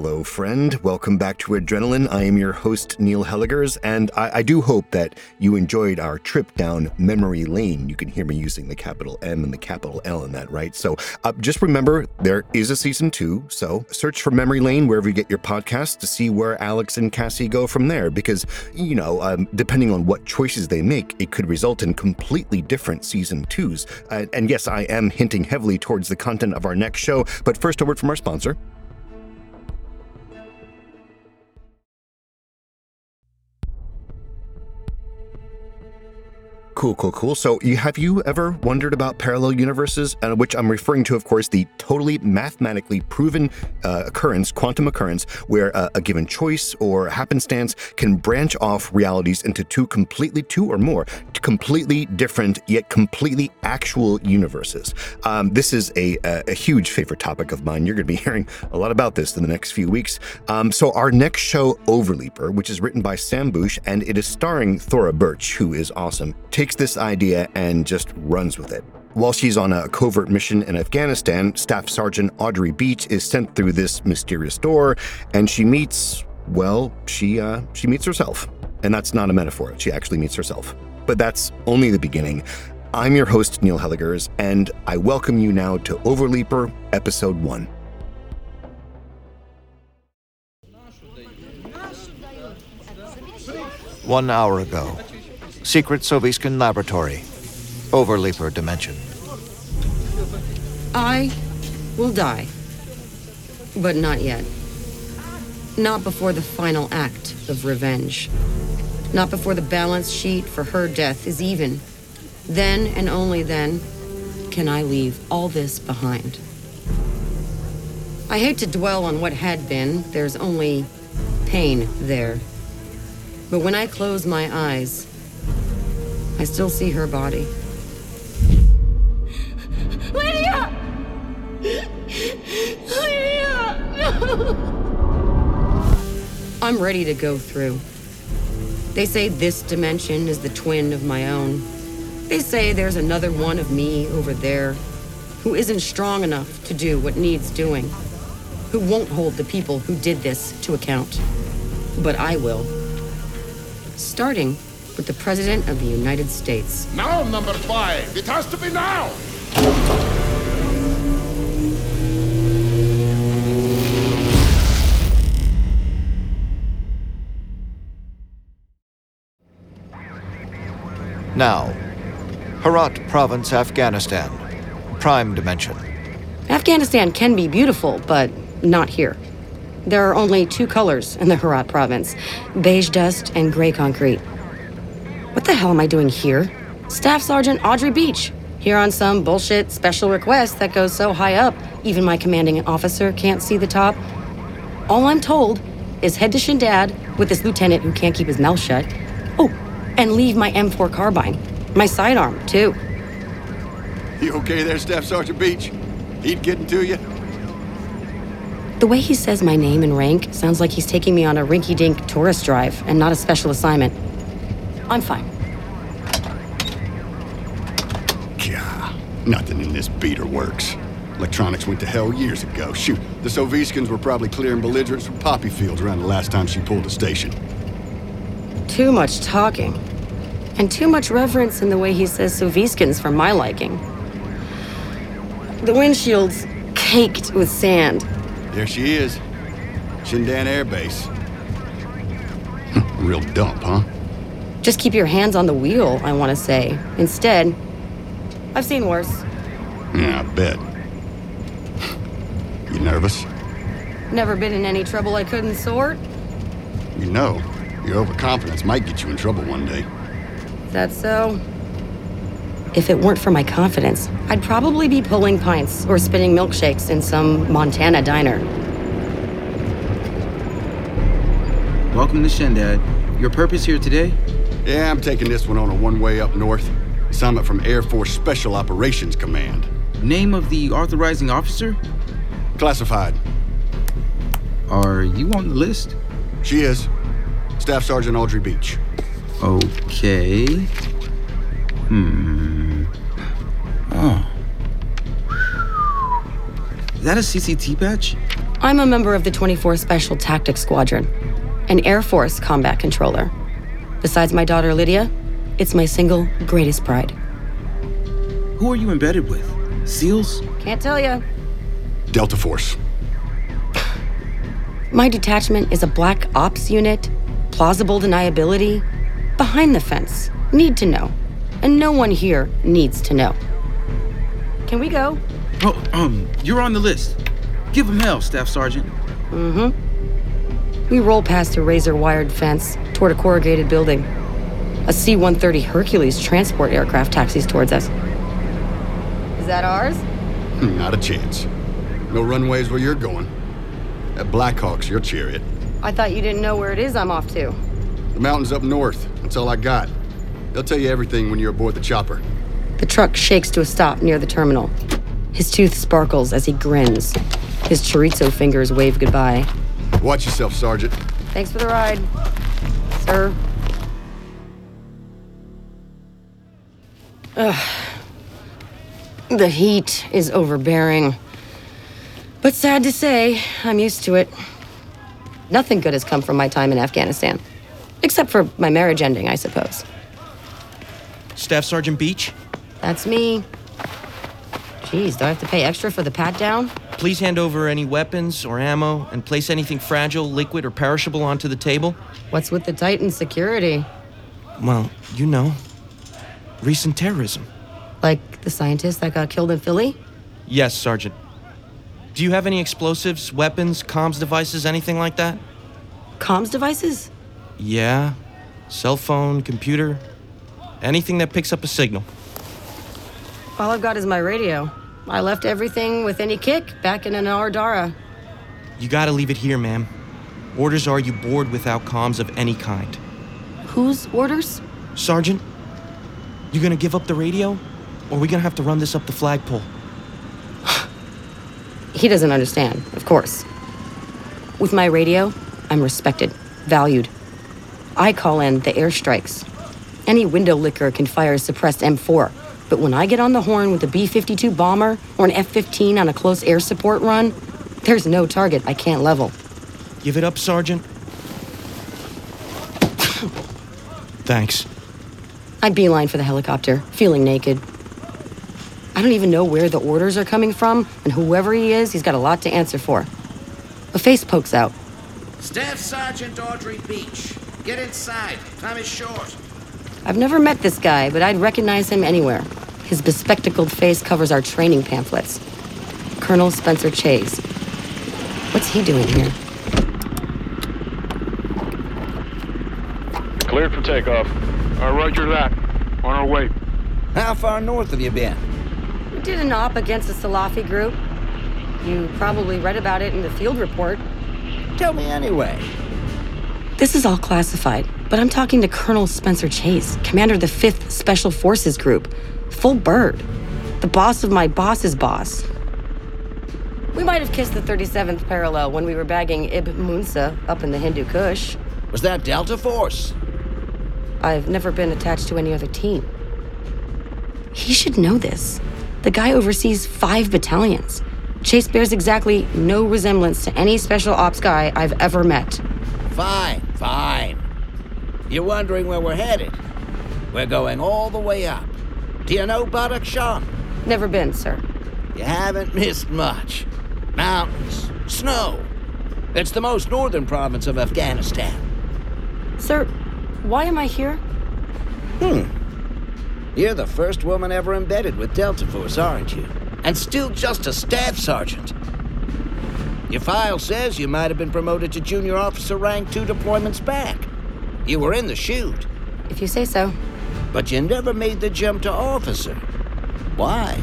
Hello, friend. Welcome back to Adrenaline. I am your host, Neil Hellegers, and I, I, do hope that you enjoyed our trip down memory lane. You can hear me using the capital M and the capital L in that, right? So uh, just remember there is a season two. So search for Memory Lane wherever you get your podcasts to see where Alex and Cassie go from there, because, you know, um, depending on what choices they make, it could result in completely different season twos. Uh, and yes, I am hinting heavily towards the content of our next show, but first, a word from our sponsor. Cool, cool, cool. So, you, have you ever wondered about parallel universes? Uh, which I'm referring to, of course, the totally mathematically proven uh, occurrence, quantum occurrence, where uh, a given choice or happenstance can branch off realities into two completely, two or more, completely different yet completely actual universes. Um, this is a, a, a, huge favorite topic of mine. You're going to be hearing a lot about this in the next few weeks. Um, so, our next show, Overleaper, which is written by Sam Bush and it is starring Thora Birch, who is awesome, takes this idea and just runs with it. While she's on a covert mission in Afghanistan, Staff Sergeant Audrey Beach is sent through this mysterious door, and she meets, well, she uh, she meets herself, and that's not a metaphor. She actually meets herself. But that's only the beginning. I'm your host Neil Hellegers, and I welcome you now to Overleaper Episode One. One hour ago, Secret Soviskin Laboratory, Overleaper Dimension. I will die. But not yet. Not before the final act of revenge. Not before the balance sheet for her death is even. Then and only then can I leave all this behind. I hate to dwell on what had been, there's only pain there. But when I close my eyes, I still see her body. Lydia! Lydia! No! I'm ready to go through. They say this dimension is the twin of my own. They say there's another one of me over there who isn't strong enough to do what needs doing, who won't hold the people who did this to account. But I will. Starting with the President of the United States. Now, number five. It has to be now. Now, Herat Province, Afghanistan. Prime Dimension. Afghanistan can be beautiful, but not here. There are only two colors in the Herat province beige dust and gray concrete. What the hell am I doing here? Staff Sergeant Audrey Beach, here on some bullshit special request that goes so high up, even my commanding officer can't see the top. All I'm told is head to Shindand with this lieutenant who can't keep his mouth shut. Oh, and leave my M4 carbine. My sidearm, too. You okay there, Staff Sergeant Beach? Heat getting to you? The way he says my name and rank sounds like he's taking me on a rinky dink tourist drive and not a special assignment. I'm fine. Nothing in this beater works. Electronics went to hell years ago. Shoot, the Soviskins were probably clearing belligerents from poppy fields around the last time she pulled a station. Too much talking. And too much reverence in the way he says Soviskins for my liking. The windshield's caked with sand. There she is. Shindand Air Base. Real dump, huh? Just keep your hands on the wheel, I want to say. Instead, I've seen worse. Yeah, I bet. You nervous? Never been in any trouble I couldn't sort. You know, your overconfidence might get you in trouble one day. Is that so? If it weren't for my confidence, I'd probably be pulling pints or spinning milkshakes in some Montana diner. Welcome to Shendad. Your purpose here today? Yeah, I'm taking this one on a one-way up north. Assignment from Air Force Special Operations Command. Name of the authorizing officer? Classified. Are you on the list? She is. Staff Sergeant Audrey Beach. Okay. Hmm. Oh. Is that a CCT patch? I'm a member of the 24 Special Tactics Squadron, an Air Force combat controller. Besides my daughter Lydia, it's my single greatest pride. Who are you embedded with? SEALs? Can't tell ya. Delta Force. My detachment is a black ops unit, plausible deniability, behind the fence, need to know. And no one here needs to know. Can we go? Oh, um, you're on the list. Give him hell, Staff Sergeant. Mhm. We roll past a razor wired fence toward a corrugated building. A C 130 Hercules transport aircraft taxis towards us. Is that ours? Hmm, not a chance. No runways where you're going. That Blackhawk's your chariot. I thought you didn't know where it is I'm off to. The mountains up north. That's all I got. They'll tell you everything when you're aboard the chopper. The truck shakes to a stop near the terminal. His tooth sparkles as he grins. His chorizo fingers wave goodbye. Watch yourself, Sergeant. Thanks for the ride, sir. Ugh. The heat is overbearing. But sad to say, I'm used to it. Nothing good has come from my time in Afghanistan. Except for my marriage ending, I suppose. Staff Sergeant Beach, That's me. Jeez, do I have to pay extra for the pat down? please hand over any weapons or ammo and place anything fragile, liquid, or perishable onto the table. What's with the Titan security? Well, you know, recent terrorism. Like the scientist that got killed in Philly? Yes, Sergeant. Do you have any explosives, weapons, comms devices, anything like that? Comms devices? Yeah. Cell phone, computer, anything that picks up a signal. All I've got is my radio. I left everything with any kick back in Anar Dara. You gotta leave it here, ma'am. Orders are you board without comms of any kind. Whose orders? Sergeant, you gonna give up the radio? Or we gonna have to run this up the flagpole? He doesn't understand, of course. With my radio, I'm respected, valued. I call in the airstrikes. Any window licker can fire a suppressed M4, but when I get on the horn with a B 52 bomber or an F 15 on a close air support run, there's no target I can't level. Give it up, Sergeant. Thanks. I beeline for the helicopter, feeling naked. I don't even know where the orders are coming from, and whoever he is, he's got a lot to answer for. A face pokes out. Staff Sergeant Audrey Beach. Get inside. Time is short. I've never met this guy, but I'd recognize him anywhere. His bespectacled face covers our training pamphlets. Colonel Spencer Chase. What's he doing here? Cleared for takeoff. Uh, roger that. On our way. How far north have you been? We did an op against a Salafi group. You probably read about it in the field report. Tell me anyway. This is all classified, but I'm talking to Colonel Spencer Chase, commander of the 5th Special Forces Group. Full bird. The boss of my boss's boss. We might have kissed the 37th parallel when we were bagging Ib Munsa up in the Hindu Kush. Was that Delta Force? I've never been attached to any other team. He should know this. The guy oversees five battalions. Chase bears exactly no resemblance to any special ops guy I've ever met. Fine, fine. You're wondering where we're headed? We're going all the way up. Do you know Badakhshan? Never been, sir. You haven't missed much. Mountains, snow. It's the most northern province of Afghanistan. Sir, why am I here? Hmm. You're the first woman ever embedded with Delta Force, aren't you? And still just a staff sergeant. Your file says you might have been promoted to junior officer rank two deployments back. You were in the chute. If you say so. But you never made the jump to officer. Why?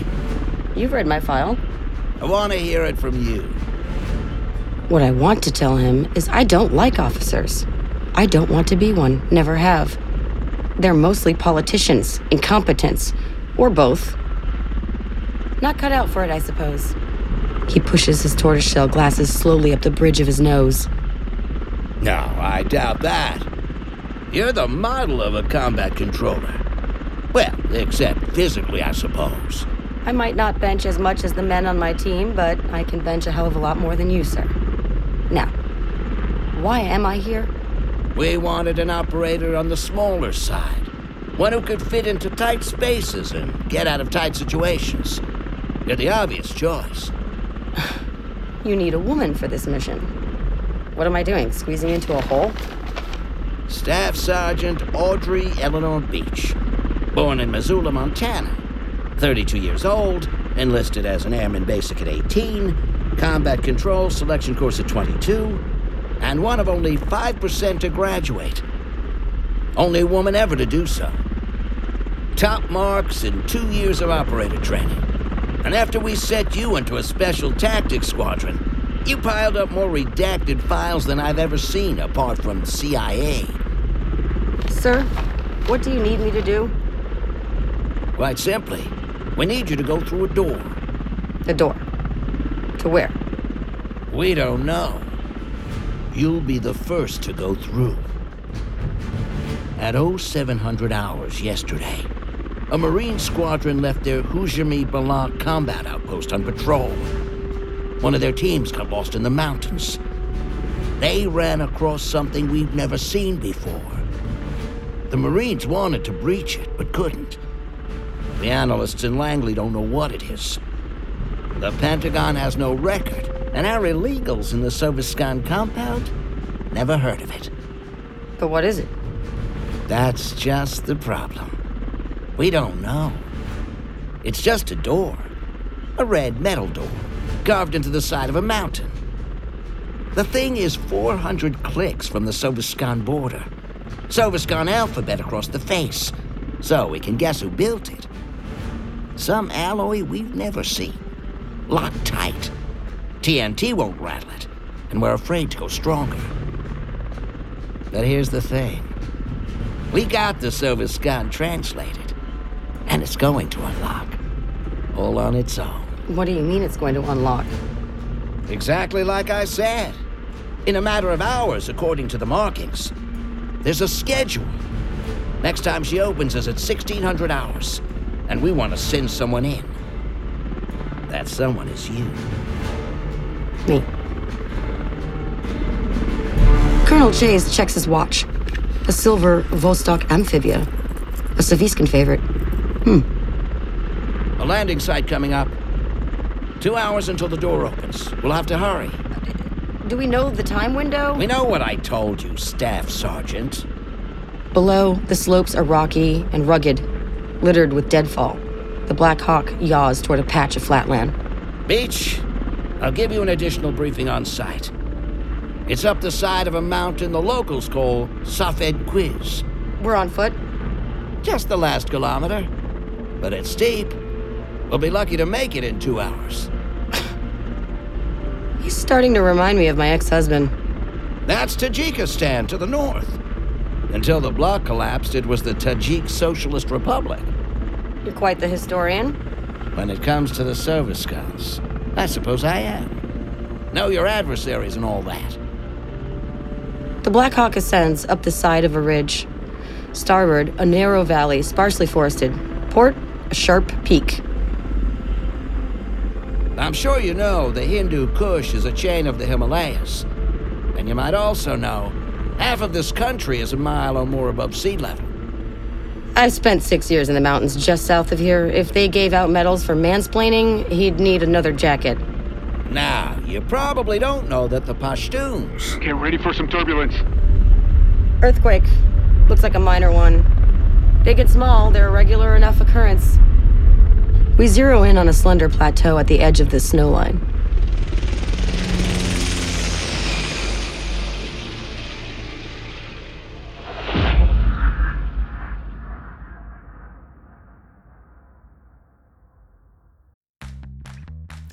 You've read my file. I want to hear it from you. What I want to tell him is I don't like officers. I don't want to be one, never have. They're mostly politicians, incompetents, or both. Not cut out for it, I suppose. He pushes his tortoiseshell glasses slowly up the bridge of his nose. No, I doubt that. You're the model of a combat controller. Well, except physically, I suppose. I might not bench as much as the men on my team, but I can bench a hell of a lot more than you, sir. Now, why am I here? We wanted an operator on the smaller side. One who could fit into tight spaces and get out of tight situations. You're the obvious choice. You need a woman for this mission. What am I doing? Squeezing into a hole? Staff Sergeant Audrey Eleanor Beach. Born in Missoula, Montana. 32 years old, enlisted as an airman basic at 18, combat control selection course at 22, and one of only 5% to graduate. Only woman ever to do so. Top marks in two years of operator training. And after we set you into a special tactics squadron, you piled up more redacted files than I've ever seen apart from CIA. Sir, what do you need me to do? Quite simply, we need you to go through a door. A door. To where? We don't know. You'll be the first to go through. At 0700 hours yesterday, a Marine squadron left their Hujami Balak combat outpost on patrol. One of their teams got lost in the mountains. They ran across something we've never seen before. The Marines wanted to breach it, but couldn't. The analysts in Langley don't know what it is. The Pentagon has no record, and our illegals in the Soviskan compound never heard of it. But what is it? That's just the problem. We don't know. It's just a door. A red metal door, carved into the side of a mountain. The thing is 400 clicks from the Soviskan border. Soviskan alphabet across the face. So we can guess who built it. Some alloy we've never seen. Locked tight. TNT won't rattle it, and we're afraid to go stronger. But here's the thing. We got the Soviskan translated, and it's going to unlock. All on its own. What do you mean it's going to unlock? Exactly like I said. In a matter of hours, according to the markings. There's a schedule. Next time she opens is at 1600 hours, and we want to send someone in. That someone is you. Me. Colonel Chase checks his watch. A silver Vostok amphibia. A Soviskan favorite. Hmm. A landing site coming up. Two hours until the door opens. We'll have to hurry. Do we know the time window? We know what I told you, Staff Sergeant. Below, the slopes are rocky and rugged, littered with deadfall. The Black Hawk yaws toward a patch of flatland. Beach, I'll give you an additional briefing on site. It's up the side of a mountain the locals call Safed Quiz. We're on foot? Just the last kilometer. But it's steep. We'll be lucky to make it in two hours. He's starting to remind me of my ex husband. That's Tajikistan to the north. Until the bloc collapsed, it was the Tajik Socialist Republic. You're quite the historian. When it comes to the service Soviskans, I suppose I am. Know your adversaries and all that. The Black Hawk ascends up the side of a ridge. Starboard, a narrow valley, sparsely forested. Port, a sharp peak. I'm sure you know the Hindu Kush is a chain of the Himalayas. And you might also know half of this country is a mile or more above sea level. I've spent six years in the mountains just south of here. If they gave out medals for mansplaining, he'd need another jacket. Now, you probably don't know that the Pashtuns. Get ready for some turbulence. Earthquake. Looks like a minor one. Big and small, they're a regular enough occurrence. We zero in on a slender plateau at the edge of the snow line.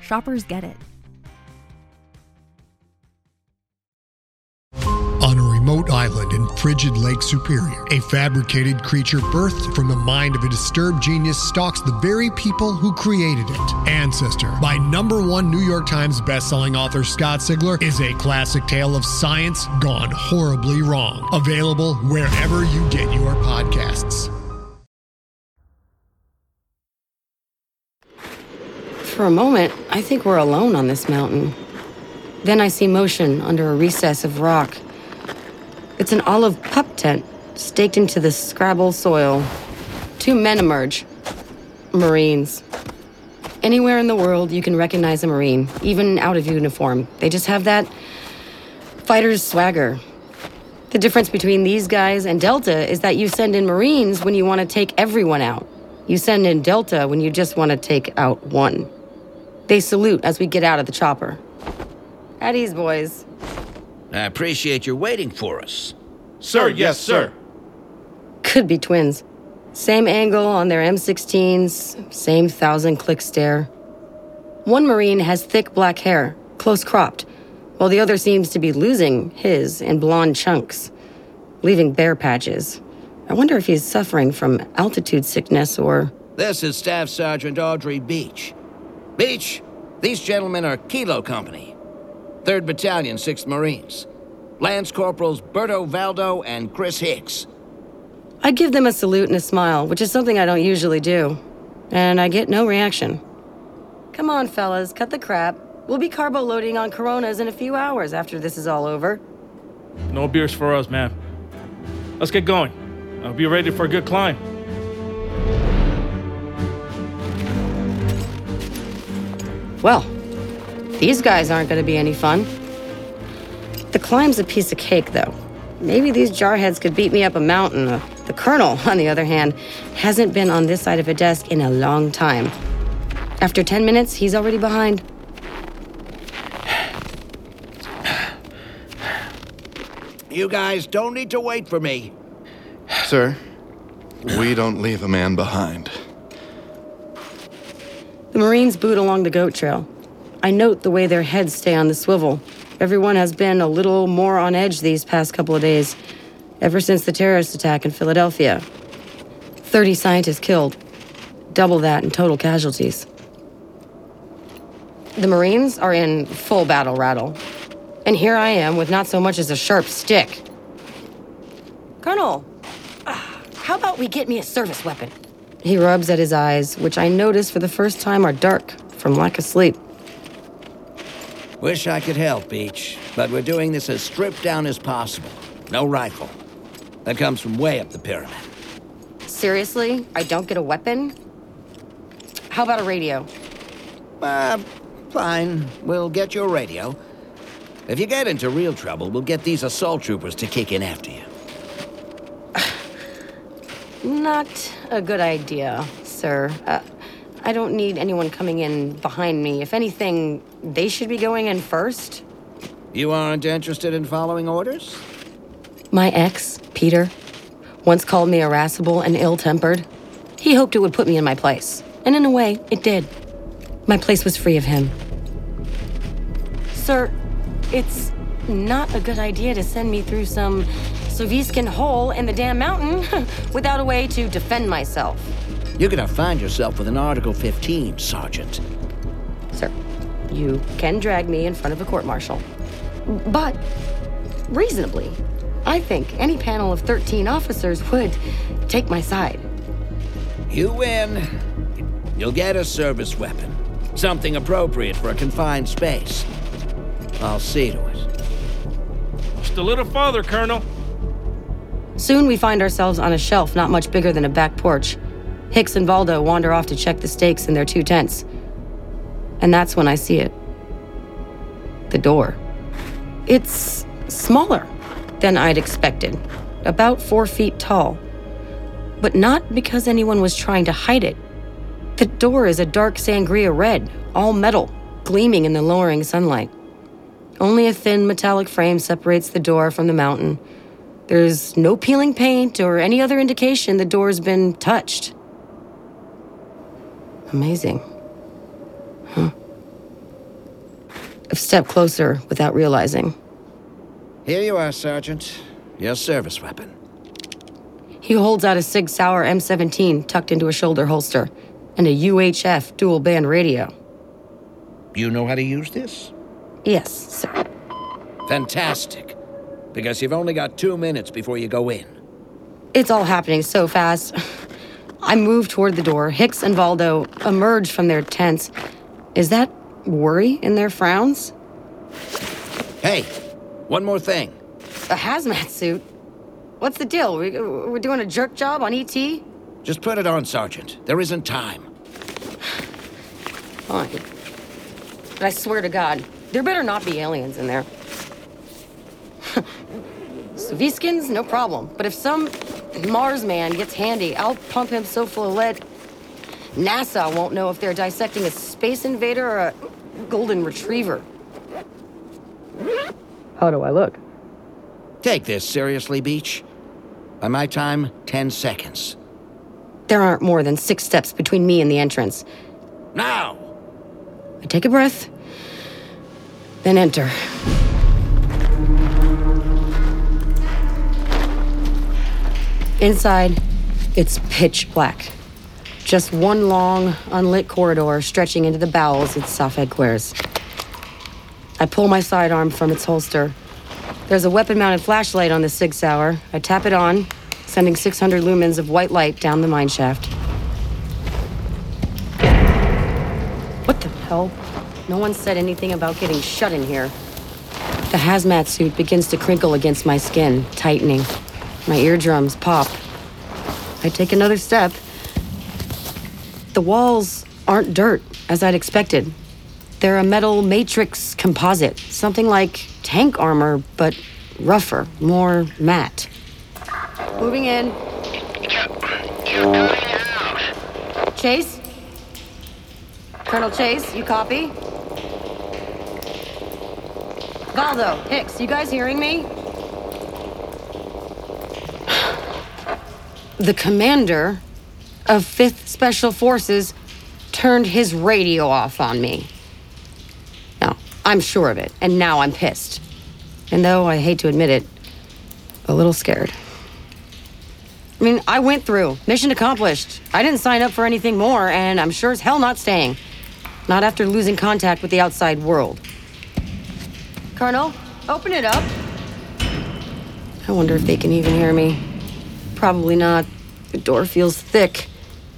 Shoppers get it. On a remote island in frigid Lake Superior, a fabricated creature birthed from the mind of a disturbed genius stalks the very people who created it. Ancestor, by number one New York Times bestselling author Scott Sigler, is a classic tale of science gone horribly wrong. Available wherever you get your podcasts. For a moment, I think we're alone on this mountain. Then I see motion under a recess of rock. It's an olive pup tent staked into the scrabble soil. Two men emerge. Marines. Anywhere in the world, you can recognize a Marine, even out of uniform. They just have that fighter's swagger. The difference between these guys and Delta is that you send in Marines when you want to take everyone out. You send in Delta when you just want to take out one. They salute as we get out of the chopper. At ease, boys. I appreciate your waiting for us. Sir, oh, yes, sir. Could be twins. Same angle on their M16s, same thousand click stare. One Marine has thick black hair, close cropped, while the other seems to be losing his in blonde chunks, leaving bare patches. I wonder if he's suffering from altitude sickness or. This is Staff Sergeant Audrey Beach. Beach, these gentlemen are Kilo Company, 3rd Battalion, 6th Marines. Lance Corporals Berto Valdo and Chris Hicks. I give them a salute and a smile, which is something I don't usually do. And I get no reaction. Come on, fellas, cut the crap. We'll be carbo loading on Coronas in a few hours after this is all over. No beers for us, man. Let's get going. I'll be ready for a good climb. Well, these guys aren't going to be any fun. The climb's a piece of cake, though. Maybe these jarheads could beat me up a mountain. Uh, the colonel, on the other hand, hasn't been on this side of a desk in a long time. After 10 minutes, he's already behind. You guys don't need to wait for me. Sir, we don't leave a man behind. The Marines boot along the goat trail. I note the way their heads stay on the swivel. Everyone has been a little more on edge these past couple of days, ever since the terrorist attack in Philadelphia. 30 scientists killed, double that in total casualties. The Marines are in full battle rattle. And here I am with not so much as a sharp stick. Colonel, ah, how about we get me a service weapon? He rubs at his eyes, which I notice for the first time are dark from lack of sleep. Wish I could help, Beach, but we're doing this as stripped down as possible. No rifle. That comes from way up the pyramid. Seriously? I don't get a weapon? How about a radio? Uh, fine. We'll get your radio. If you get into real trouble, we'll get these assault troopers to kick in after you. Not a good idea, sir. Uh, I don't need anyone coming in behind me. If anything, they should be going in first. You aren't interested in following orders? My ex, Peter, once called me irascible and ill tempered. He hoped it would put me in my place. And in a way, it did. My place was free of him. Sir, it's not a good idea to send me through some Soviskin hole in the damn mountain without a way to defend myself. You're gonna find yourself with an Article 15, Sergeant. Sir, you can drag me in front of a court martial. But, reasonably, I think any panel of 13 officers would take my side. You win. You'll get a service weapon. Something appropriate for a confined space. I'll see to it. Just a little farther, Colonel. Soon we find ourselves on a shelf not much bigger than a back porch. Hicks and Valdo wander off to check the stakes in their two tents. And that's when I see it. The door. It's smaller than I'd expected, about four feet tall. But not because anyone was trying to hide it. The door is a dark sangria red, all metal, gleaming in the lowering sunlight. Only a thin metallic frame separates the door from the mountain. There's no peeling paint or any other indication the door's been touched. Amazing. Huh. A step closer without realizing. Here you are, Sergeant. Your service weapon. He holds out a Sig Sauer M17 tucked into a shoulder holster and a UHF dual band radio. You know how to use this? Yes, sir. Fantastic. Because you've only got two minutes before you go in. It's all happening so fast. I move toward the door. Hicks and Valdo emerge from their tents. Is that worry in their frowns? Hey, one more thing. A hazmat suit? What's the deal? We, we're doing a jerk job on ET? Just put it on, Sergeant. There isn't time. Fine. But I swear to God, there better not be aliens in there. Soviskins, no problem. But if some Mars man gets handy, I'll pump him so full of lead. NASA won't know if they're dissecting a space invader or a golden retriever. How do I look? Take this seriously, Beach. By my time, 10 seconds. There aren't more than six steps between me and the entrance. Now! I take a breath, then enter. Inside, it's pitch black. Just one long, unlit corridor stretching into the bowels its SOF headquarters. I pull my sidearm from its holster. There's a weapon mounted flashlight on the Sig Sauer. I tap it on, sending 600 lumens of white light down the mine shaft. What the hell? No one said anything about getting shut in here. The hazmat suit begins to crinkle against my skin, tightening. My eardrums pop. I take another step. The walls aren't dirt, as I'd expected. They're a metal matrix composite, something like tank armor, but rougher, more matte. Moving in. Chase? Colonel Chase, you copy? Valdo, Hicks, you guys hearing me? The commander of 5th Special Forces turned his radio off on me. Now, I'm sure of it, and now I'm pissed. And though I hate to admit it, a little scared. I mean, I went through. Mission accomplished. I didn't sign up for anything more, and I'm sure as hell not staying. Not after losing contact with the outside world. Colonel, open it up. I wonder if they can even hear me. Probably not. The door feels thick.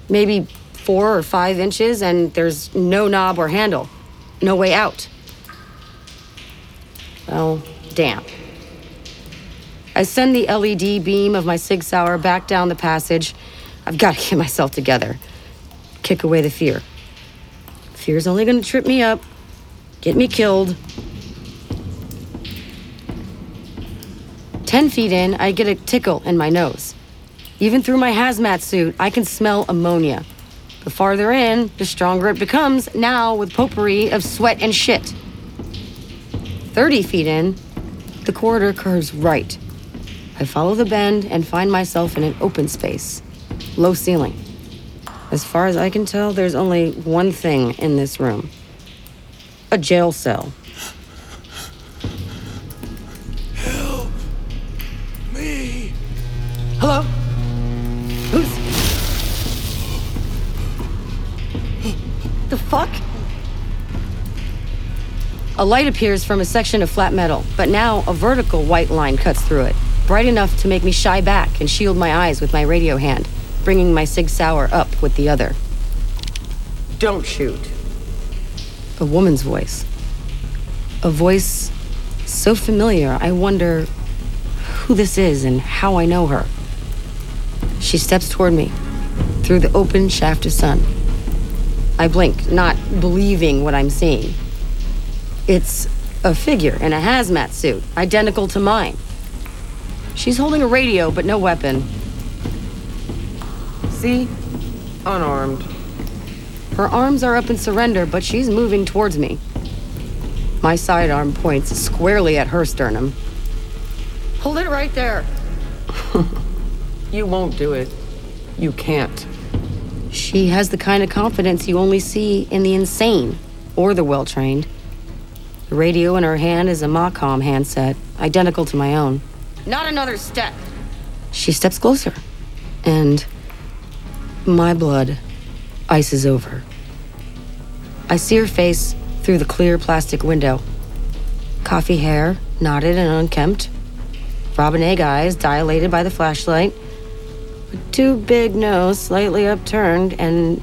Maybe four or five inches, and there's no knob or handle. No way out. Well, damn. I send the LED beam of my Sig Sauer back down the passage. I've got to get myself together. Kick away the fear. Fear's only gonna trip me up, get me killed. Ten feet in, I get a tickle in my nose. Even through my hazmat suit, I can smell ammonia. The farther in, the stronger it becomes, now with potpourri of sweat and shit. 30 feet in, the corridor curves right. I follow the bend and find myself in an open space, low ceiling. As far as I can tell, there's only one thing in this room a jail cell. A light appears from a section of flat metal, but now a vertical white line cuts through it, bright enough to make me shy back and shield my eyes with my radio hand, bringing my Sig Sauer up with the other. Don't shoot. A woman's voice. A voice so familiar, I wonder who this is and how I know her. She steps toward me through the open shaft of sun. I blink, not believing what I'm seeing. It's a figure in a hazmat suit, identical to mine. She's holding a radio, but no weapon. See? Unarmed. Her arms are up in surrender, but she's moving towards me. My sidearm points squarely at her sternum. Hold it right there. you won't do it. You can't. She has the kind of confidence you only see in the insane or the well trained. The radio in her hand is a Macom handset, identical to my own. Not another step. She steps closer, and my blood ices over. I see her face through the clear plastic window. Coffee hair, knotted and unkempt. Robin egg eyes dilated by the flashlight. A too big nose slightly upturned, and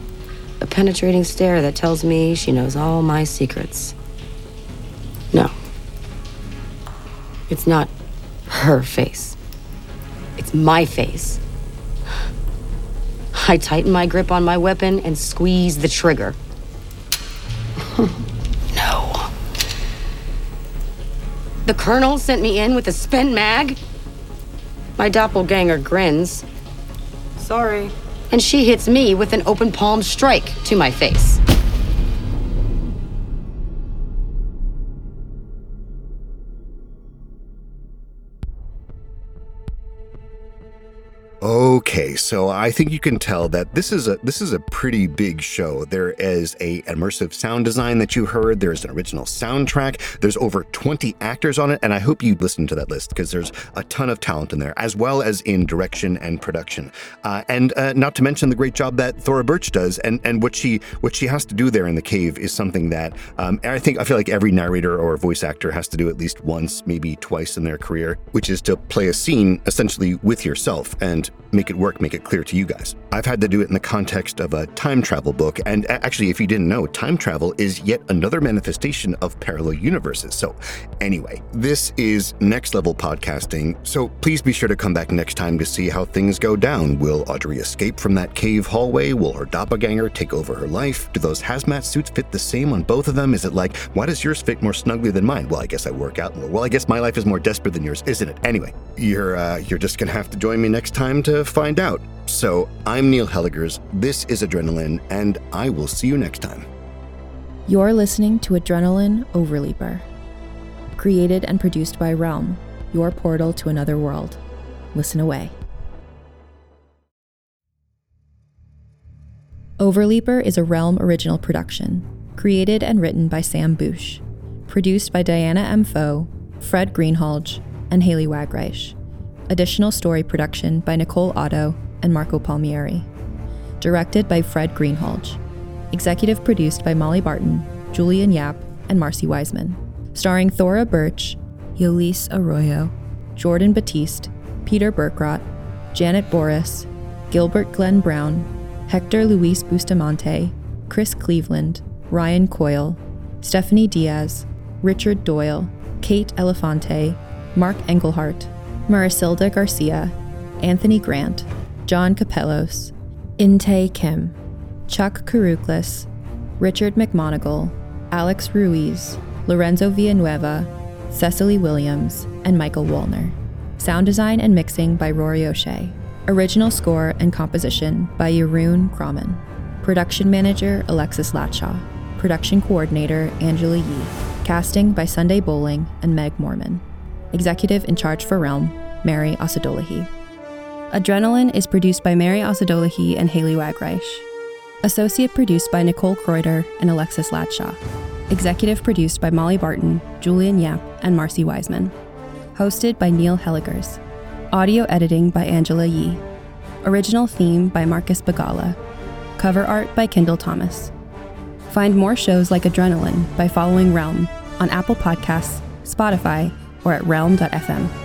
a penetrating stare that tells me she knows all my secrets. It's not her face. It's my face. I tighten my grip on my weapon and squeeze the trigger. no. The colonel sent me in with a spent mag? My doppelganger grins. Sorry. And she hits me with an open palm strike to my face. Okay, so I think you can tell that this is a this is a pretty big show. There is a immersive sound design that you heard. There's an original soundtrack. There's over 20 actors on it, and I hope you listen to that list because there's a ton of talent in there, as well as in direction and production. Uh, and uh, not to mention the great job that Thora Birch does, and and what she what she has to do there in the cave is something that um, I think I feel like every narrator or voice actor has to do at least once, maybe twice in their career, which is to play a scene essentially with yourself and make it work, make it clear to you guys. I've had to do it in the context of a time travel book, and actually, if you didn't know, time travel is yet another manifestation of parallel universes. So, anyway, this is next level podcasting, so please be sure to come back next time to see how things go down. Will Audrey escape from that cave hallway? Will her doppelganger take over her life? Do those hazmat suits fit the same on both of them? Is it like, why does yours fit more snugly than mine? Well, I guess I work out more. Well, I guess my life is more desperate than yours, isn't it? Anyway, you're uh, you're just gonna have to join me next time to find out. So, I'm Neil Hellegers, this is Adrenaline, and I will see you next time. You're listening to Adrenaline Overleaper. Created and produced by Realm, your portal to another world. Listen away. Overleaper is a Realm original production, created and written by Sam Bush, produced by Diana M. Pho, Fred Greenhalgh, and Haley Wagreich. Additional story production by Nicole Otto and Marco Palmieri. Directed by Fred Greenhalgh. Executive produced by Molly Barton, Julian Yap, and Marcy Wiseman. Starring Thora Birch, Yolise Arroyo, Jordan Batiste, Peter Berkrot, Janet Boris, Gilbert Glenn Brown, Hector Luis Bustamante, Chris Cleveland, Ryan Coyle, Stephanie Diaz, Richard Doyle, Kate Elefante, Mark Engelhart, Marisilda Garcia, Anthony Grant, John Capellos, Inte Kim, Chuck Karuklis, Richard McMonigal, Alex Ruiz, Lorenzo Villanueva, Cecily Williams, and Michael Wallner. Sound design and mixing by Rory O'Shea. Original score and composition by Jeroen Grauman. Production manager Alexis Latshaw. Production coordinator Angela Yee. Casting by Sunday Boling and Meg Morman. Executive in charge for Realm, Mary Osadolahi. Adrenaline is produced by Mary Osadolahi and Haley Wagreich. Associate produced by Nicole Kreuter and Alexis Latshaw. Executive produced by Molly Barton, Julian Yap, and Marcy Wiseman. Hosted by Neil Hellegers. Audio editing by Angela Yee. Original theme by Marcus Bagala. Cover art by Kendall Thomas. Find more shows like Adrenaline by following Realm on Apple Podcasts, Spotify, or at realm.fm.